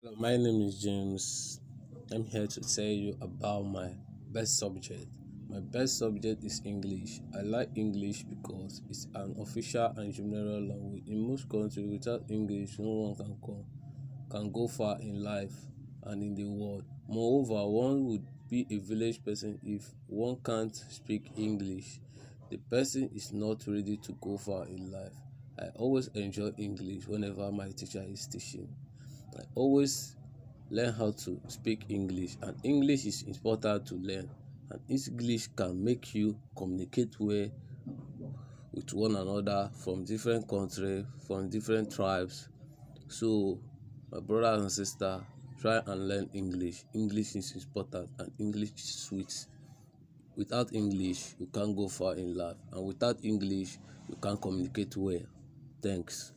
Hello, my name is James. I'm here to tell you about my best subject. My best subject is English. I like English because it's an official and general language. In most countries, without English, no one can can go far in life and in the world. Moreover, one would be a village person if one can't speak English. The person is not ready to go far in life. I always enjoy English whenever my teacher is teaching. I always learn how to speak English, and English is important to learn. And English can make you communicate well with one another from different countries, from different tribes. So, my brother and sister, try and learn English. English is important and English is sweet. Without English, you can't go far in life, and without English, you can't communicate well. Thanks.